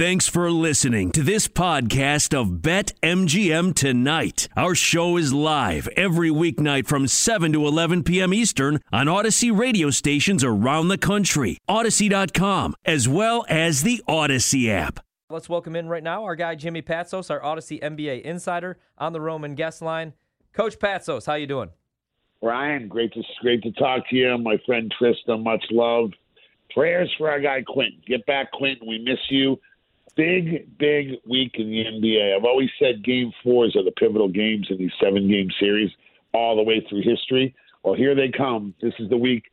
Thanks for listening to this podcast of Bet MGM Tonight. Our show is live every weeknight from 7 to 11 p.m. Eastern on Audacy radio stations around the country, Audacy.com, as well as the Audacy app. Let's welcome in right now our guy Jimmy Patsos, our Audacy NBA insider on the Roman guest line. Coach Patsos, how you doing? Ryan, great to great to talk to you. My friend Tristan, much love. Prayers for our guy Quentin. Get back, Quentin. We miss you big, big week in the NBA. I've always said game fours are the pivotal games in these seven game series all the way through history. Well, here they come. This is the week,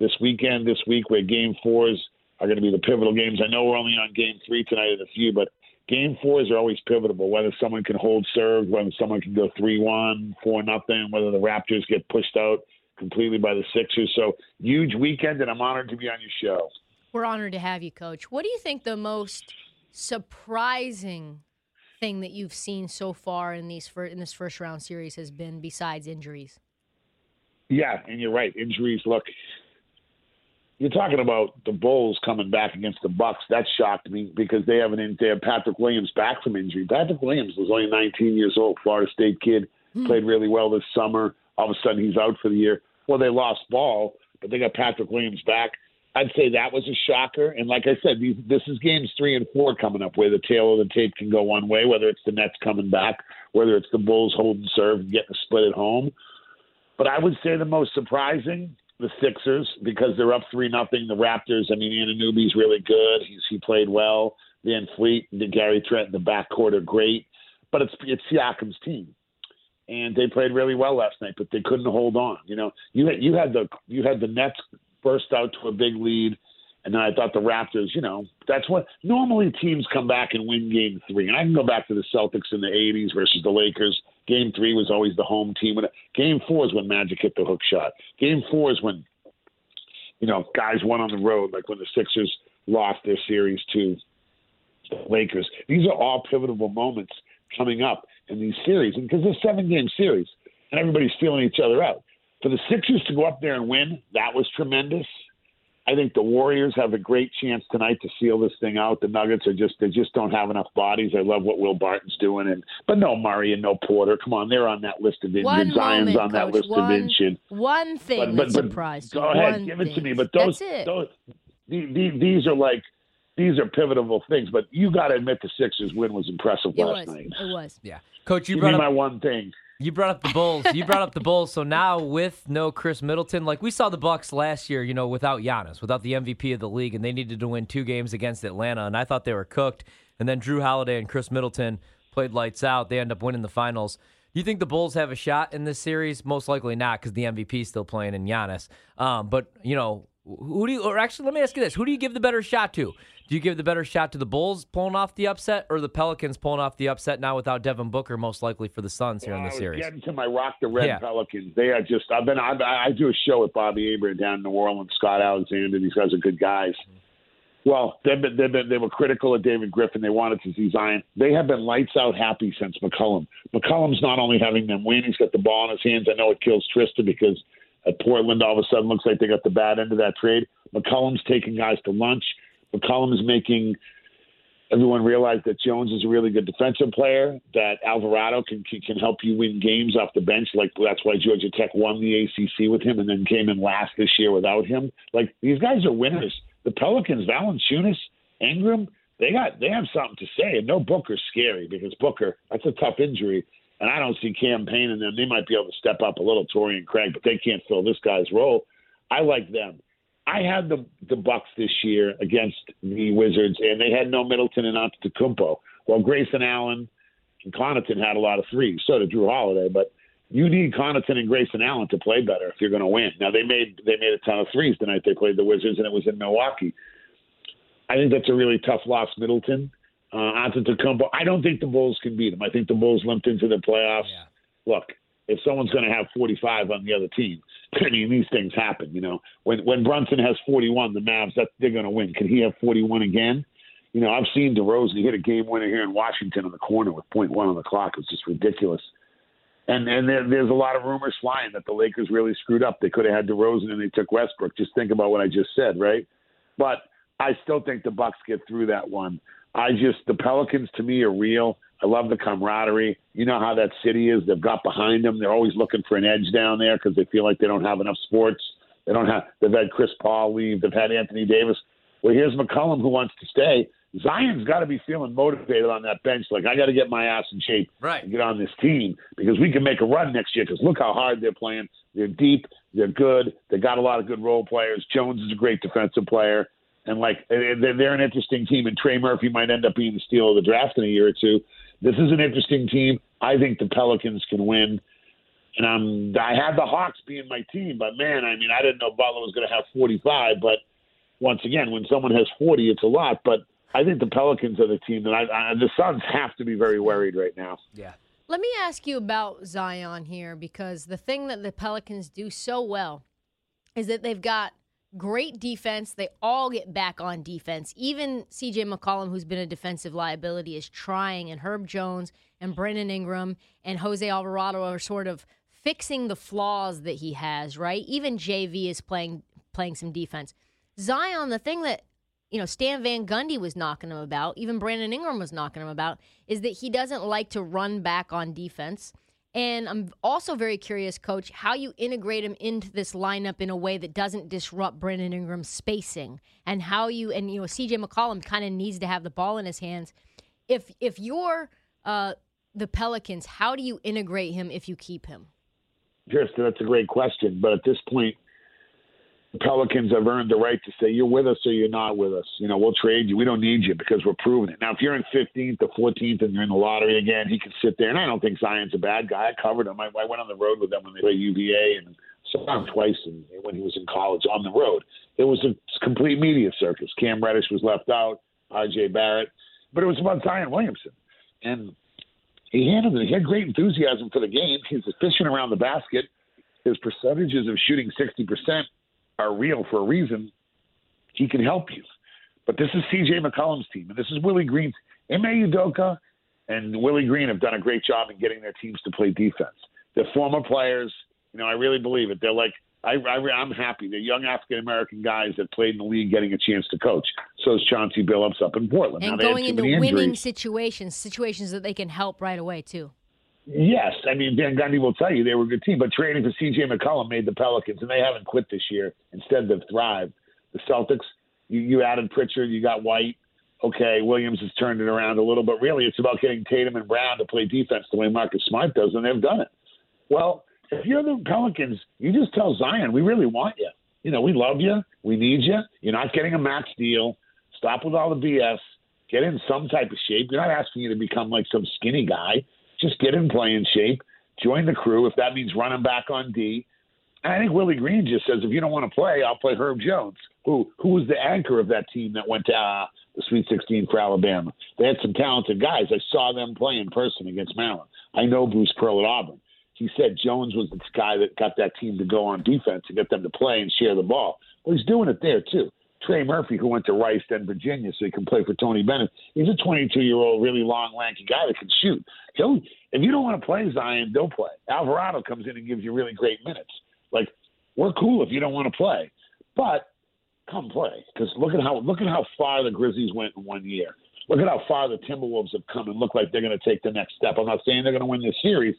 this weekend, this week where game fours are going to be the pivotal games. I know we're only on game three tonight in a few, but game fours are always pivotal. Whether someone can hold serve, whether someone can go 3 1, 4 nothing, whether the Raptors get pushed out completely by the Sixers. So, huge weekend, and I'm honored to be on your show. We're honored to have you, Coach. What do you think the most surprising thing that you've seen so far in these in this first round series has been besides injuries? Yeah, and you're right. Injuries. Look, you're talking about the Bulls coming back against the Bucks. That shocked me because they have an they have Patrick Williams back from injury. Patrick Williams was only 19 years old, Florida State kid, mm. played really well this summer. All of a sudden, he's out for the year. Well, they lost ball, but they got Patrick Williams back. I'd say that was a shocker. And like I said, these, this is games three and four coming up where the tail of the tape can go one way, whether it's the Nets coming back, whether it's the Bulls holding serve and getting a split at home. But I would say the most surprising, the Sixers, because they're up three nothing. The Raptors, I mean, Anunoby's really good. He's he played well. VanVleet and Gary Trent in the backcourt are great. But it's it's Siakam's team and they played really well last night, but they couldn't hold on. You know, you had you had the you had the Nets burst out to a big lead. And then I thought the Raptors, you know, that's what normally teams come back and win game three. And I can go back to the Celtics in the 80s versus the Lakers. Game three was always the home team. Game four is when Magic hit the hook shot. Game four is when, you know, guys won on the road, like when the Sixers lost their series to the Lakers. These are all pivotal moments coming up in these series. And because they're seven game series and everybody's feeling each other out for the Sixers to go up there and win, that was tremendous. I think the Warriors have a great chance tonight to seal this thing out. The Nuggets are just they just don't have enough bodies. I love what Will Barton's doing, and but no Murray and no Porter. Come on, they're on that list of injured. Zion's moment, on that Coach. list one, of injured. One thing but, but, but surprised go you. ahead, one give it thing. to me. But those, those these, these are like these are pivotal things. But you got to admit the Sixers win was impressive it last was. night. It was. Yeah, Coach, you Give brought me up my one thing. You brought up the Bulls. You brought up the Bulls. So now with no Khris Middleton, like we saw the Bucks last year, you know, without Giannis, without the MVP of the league, and they needed to win two games against Atlanta, and I thought they were cooked. And then Jrue Holiday and Khris Middleton played lights out. They end up winning the finals. You think the Bulls have a shot in this series? Most likely not, because the MVP is still playing in Giannis. Um, but you know, who do you? Or actually, let me ask you this: Who do you give the better shot to? Do you give the better shot to the Bulls pulling off the upset, or the Pelicans pulling off the upset now without Devin Booker, most likely for the Suns here well, in the was series? Getting to my rock the red Yeah. Pelicans, they are just. I've been. I, I do a show with Bobby Abrams down in New Orleans. Scott Alexander. These guys are good guys. Well, they've been, they've been, they were critical of David Griffin. They wanted to see Zion. They have been lights out happy since McCollum. McCollum's not only having them win, he's got the ball in his hands. I know it kills Trista because at Portland, all of a sudden, looks like they got the bad end of that trade. McCollum's taking guys to lunch. McCollum is making everyone realize that Jones is a really good defensive player. That Alvarado can can, can help you win games off the bench. Like that's why Georgia Tech won the ACC with him, and then came in last this year without him. Like these guys are winners. The Pelicans, Valanciunas, Ingram, they got they have something to say. And no Booker's scary because Booker that's a tough injury. And I don't see Cam Payne in them. They might be able to step up a little, Torian Craig, but they can't fill this guy's role. I like them. I had the the Bucks this year against the Wizards, and they had no Middleton and Antetokounmpo. Well, Grayson Allen and Connaughton had a lot of threes. So did Jrue Holiday, but you need Connaughton and Grayson Allen to play better if you're going to win. Now they made they made a ton of threes the night they played the Wizards, and it was in Milwaukee. I think that's a really tough loss, Middleton. Uh, Antetokounmpo. I don't think the Bulls can beat them. I think the Bulls limped into the playoffs. Yeah. Look, if someone's going to have 45 on the other team, I mean these things happen. You know, when when Brunson has 41, the Mavs that they're going to win. Can he have 41 again? You know, I've seen DeRozan hit a game winner here in Washington on the corner with point one on the clock. It's just ridiculous. And and there, there's a lot of rumors flying that the Lakers really screwed up. They could have had DeRozan and they took Westbrook. Just think about what I just said, right? But I still think the Bucks get through that one. I just the Pelicans to me are real. I love the camaraderie. You know how that city is. They've got behind them. They're always looking for an edge down there because they feel like they don't have enough sports. They don't have. They've had Chris Paul leave. They've had Anthony Davis. Well, here's McCollum who wants to stay. Zion's got to be feeling motivated on that bench. Like I got to get my ass in shape Right. and get on this team because we can make a run next year. Because look how hard they're playing. They're deep. They're good. They got a lot of good role players. Jones is a great defensive player, and like eh, eh, they're, they're an interesting team. And Trey Murphy might end up being the steal of the draft in a year or two. This is an interesting team. I think the Pelicans can win. And I'm I had the Hawks being my team, but man, I mean, I didn't know Butler was going to have 45. But once again, when someone has 40, it's a lot. But I think the Pelicans are the team that I, I the Suns have to be very worried right now. Yeah. Let me ask you about Zion here because the thing that the Pelicans do so well is that they've got great defense. They all get back on defense. Even CJ McCollum, who's been a defensive liability, is trying, and Herb Jones and Brandon Ingram and Jose Alvarado are sort of fixing the flaws that he has, right? Even JV is playing playing some defense. Zion, the thing that you know, Stan Van Gundy was knocking him about, even Brandon Ingram was knocking him about, is that he doesn't like to run back on defense. And I'm also very curious, coach, how you integrate him into this lineup in a way that doesn't disrupt Brandon Ingram's spacing and how you and you know, CJ McCollum kind of needs to have the ball in his hands. If if you're uh, the Pelicans, how do you integrate him if you keep him? Just that's a great question, but at this point, Pelicans have earned the right to say you're with us or you're not with us. You know, we'll trade you. We don't need you because we're proving it. Now, if you're in 15th or 14th and you're in the lottery again, he can sit there. And I don't think Zion's a bad guy. I covered him. I, I went on the road with them when they played UVA and saw him twice in, when he was in college on the road. It was a complete media circus. Cam Reddish was left out, R.J. Barrett, but it was about Zion Williamson, and he handled it. He had great enthusiasm for the game. He's efficient around the basket. His percentages of shooting 60 percent are real for a reason. He can help you. But this is CJ McCollum's team, and this is Willie Green's. Ime Udoka and Willie Green have done a great job in getting their teams to play defense. They're former players. You know, I really believe it. They're like, I, I, I'm happy. They're young African American guys that played in the league getting a chance to coach. So is Chauncey Billups up in Portland. And had going into winning situations, situations that they can help right away too. Yes, I mean Van Gundy will tell you they were a good team, but trading for C.J. McCollum made the Pelicans, and they haven't quit this year. Instead, they've thrived. The Celtics, you, you added Pritchard, you got White. Okay, Williams has turned it around a little, but really it's about getting Tatum and Brown to play defense the way Marcus Smart does, and they've done it. Well, if you're the Pelicans, you just tell Zion, we really want you. You know, we love you. We need you. You're not getting a max deal. Stop with all the BS. Get in some type of shape. You're not asking you to become like some skinny guy. Just get in playing shape. Join the crew. If that means running back on D. And I think Willie Green just says, if you don't want to play, I'll play Herb Jones, who who was the anchor of that team that went to uh, the Sweet 16 for Alabama. They had some talented guys. I saw them play in person against Maryland. I know Bruce Pearl at Auburn. He said Jones was the guy that got that team to go on defense and get them to play and share the ball. Well, he's doing it there too. Trey Murphy, who went to Rice, then Virginia, so he can play for Tony Bennett. He's a 22 year old, really long, lanky guy that can shoot. He'll, if you don't want to play Zion, they'll play. Alvarado comes in and gives you really great minutes. Like we're cool if you don't want to play, but come play because look at how look at how far the Grizzlies went in one year. Look at how far the Timberwolves have come and look like they're going to take the next step. I'm not saying they're going to win this series,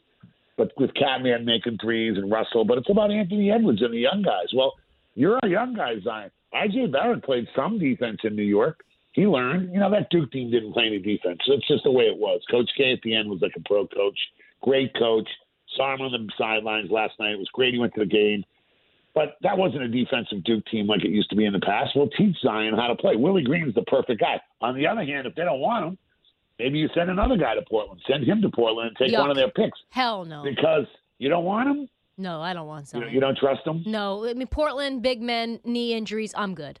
but with Catman making threes and Russell, but it's about Anthony Edwards and the young guys. Well, you're a young guy, Zion. RJ Barrett played some defense in New York. He learned. You know, that Duke team didn't play any defense. That's just the way it was. Coach K at the end was like a pro coach. Great coach. Saw him on the sidelines last night. It was great. He went to the game. But that wasn't a defensive Duke team like it used to be in the past. We'll teach Zion how to play. Willie Green's the perfect guy. On the other hand, if they don't want him, maybe you send another guy to Portland. Send him to Portland and take Yuck. one of their picks Hell no. because you don't want him. No, I don't want You, you don't trust them? No, I mean Portland, big men, knee injuries. I'm good.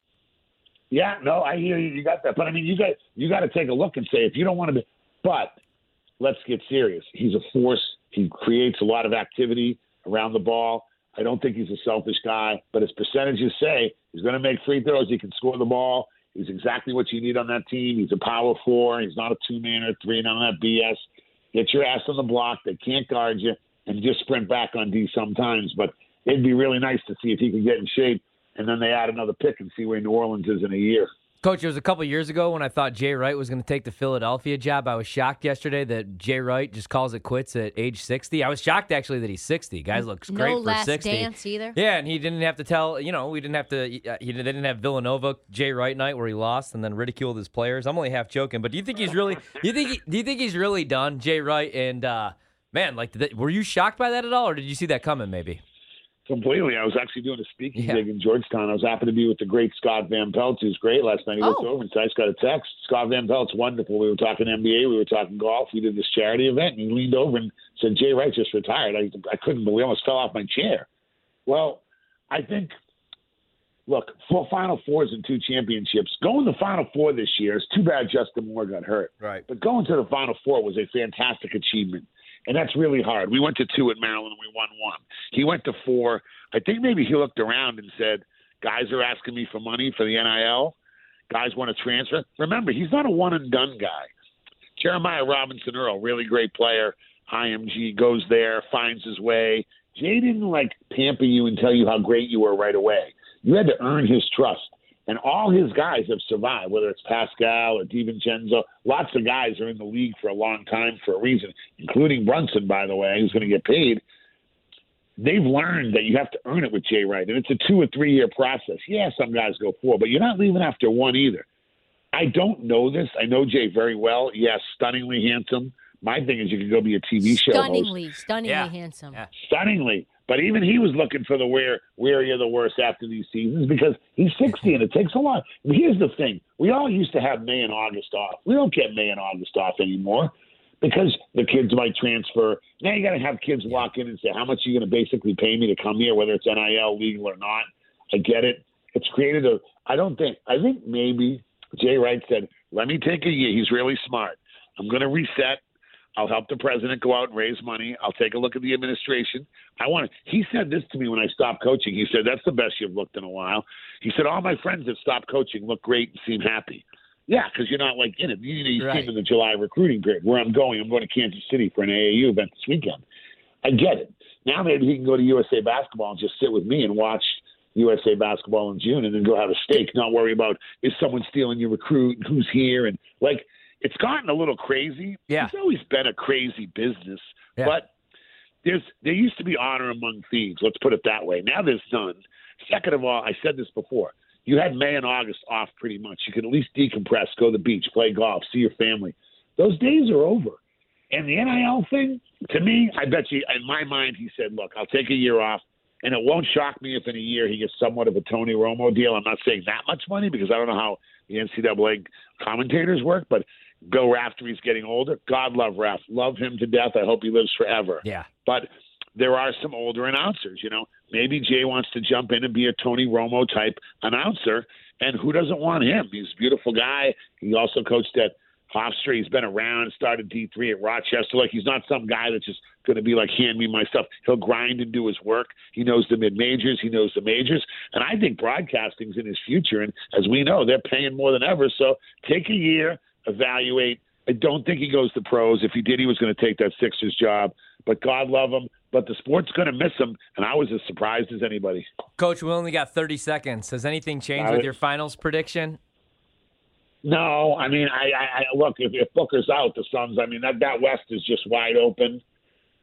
Yeah, no, I hear you. You got that, but I mean, you got you got to take a look and say if you don't want to be. But let's get serious. He's a force. He creates a lot of activity around the ball. I don't think he's a selfish guy, but his percentages say he's going to make free throws. He can score the ball. He's exactly what you need on that team. He's a power four. He's not a two man or three, none of that BS. Get your ass on the block. They can't guard you, and just sprint back on D sometimes. But it'd be really nice to see if he could get in shape, and then they add another pick and see where New Orleans is in a year. Coach, it was a couple years ago when I thought Jay Wright was going to take the Philadelphia job. I was shocked yesterday that Jay Wright just calls it quits at age 60. I was shocked actually that he's 60. Guys looks No great for last 60. dance either. Yeah, and he didn't have to tell, you know, we didn't have to, uh, he they didn't have Villanova Jay Wright night where he lost and then ridiculed his players. I'm only half joking, but do you think he's really, do you think, he, do you think he's really done, Jay Wright? And, uh, man, like, did that, were you shocked by that at all or did you see that coming maybe? Completely. I was actually doing a speaking Yeah. gig in Georgetown. I was happy to be with the great Scott Van Pelt, who's great. Last night he looked Oh. over and said, I just got a text. Scott Van Pelt's wonderful. We were talking NBA, we were talking golf. We did this charity event, and he leaned over and said, Jay Wright just retired. I, I couldn't believe I almost fell off my chair. Well, I think, look, four Final Fours and two championships. Going to the Final Four this year is too bad Justin Moore got hurt. Right. But going to the Final Four was a fantastic achievement. And that's really hard. We went to two at Maryland and we won one. He went to four. I think maybe he looked around and said, Guys are asking me for money for the NIL. Guys want to transfer. Remember, he's not a one and done guy. Jeremiah Robinson Earl, really great player. IMG goes there, finds his way. Jay didn't like pamper you and tell you how great you were right away. You had to earn his trust. And all his guys have survived, whether it's Paschall or DiVincenzo. Lots of guys are in the league for a long time for a reason, including Brunson, by the way, who's going to get paid. They've learned that you have to earn it with Jay Wright, and it's a two or three year process. Yeah, some guys go four, but you're not leaving after one either. I don't know this. I know Jay very well. Yes, stunningly handsome. My thing is, you could go be a TV show host Stunningly, stunningly Yeah. handsome. Yeah. stunningly. But even he was looking for the where wary of the worst after these seasons because he's 60 and it takes a lot. Here's the thing: we all used to have May and August off. We don't get May and August off anymore because the kids might transfer. Now you got to have kids walk in and say, "How much are you going to basically pay me to come here, whether it's NIL legal or not?" I get it. It's created a. I don't think. I think maybe Jay Wright said, "Let me take a year." He's really smart. I'm going to reset. I'll help the president go out and raise money. I'll take a look at the administration. I want to. He said this to me when I stopped coaching. He said, "That's the best you've looked in a while." He said, "All my friends that stopped coaching look great and seem happy." Yeah, because you're not like in it. You, you Right. came in the July recruiting period. Where I'm going, I'm going to Kansas City for an AAU event this weekend. I get it. Now maybe he can go to USA basketball and just sit with me and watch USA basketball in June, and then go have a steak. Not worry about is someone stealing your recruit and who's here and like it's gotten a little crazy. Yeah. It's always been a crazy business. Yeah. But there's there used to be honor among thieves, let's put it that way. Now there's none. Second of all, I said this before. You had May and August off pretty much. You could at least decompress, go to the beach, play golf, see your family. Those days are over. And the NIL thing, to me, I bet you, in my mind, he said, look, I'll take a year off. And it won't shock me if in a year he gets somewhat of a Tony Romo deal. I'm not saying that much money because I don't know how the NCAA commentators work, but Bill he's getting older. God love Raft. Love him to death. I hope he lives forever. Yeah. But there are some older announcers, you know. maybe Jay wants to jump in and be a Tony Romo type announcer. And who doesn't want him? He's a beautiful guy. He also coached at Hofstra. He's been around, started D3 at Rochester. Like he's not some guy that's just going to be like, hand me my stuff. He'll grind and do his work. He knows the mid majors. He knows the majors. And I think broadcasting's in his future. And as we know, they're paying more than ever. So take a year, evaluate. I don't think he goes to pros. If he did, he was going to take that Sixers job. But God love him. But the sport's going to miss him. And I was as surprised as anybody. Coach, we only got 30 seconds. Has anything changed I with your finals prediction? No, I mean, I, I, I look if, if Booker's out, the Suns. I mean, that that West is just wide open.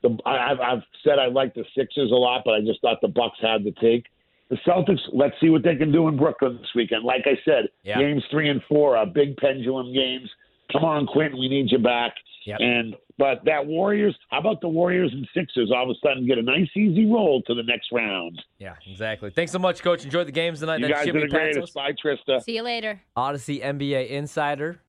The I, I've I've said I like the Sixers a lot, but I just thought the Bucks had to take the Celtics. Let's see what they can do in Brooklyn this weekend. Like I said, Yeah. games three and four are big pendulum games. Come on, Quentin, we need you back. Yep. And but that Warriors, how about the Warriors and Sixers? All of a sudden, get a nice easy roll to the next round. Yeah, exactly. Thanks so much, Coach. Enjoy the games tonight. You That's guys Jimmy are the greatest. Bye, Trista. See you later. Audacy NBA insider.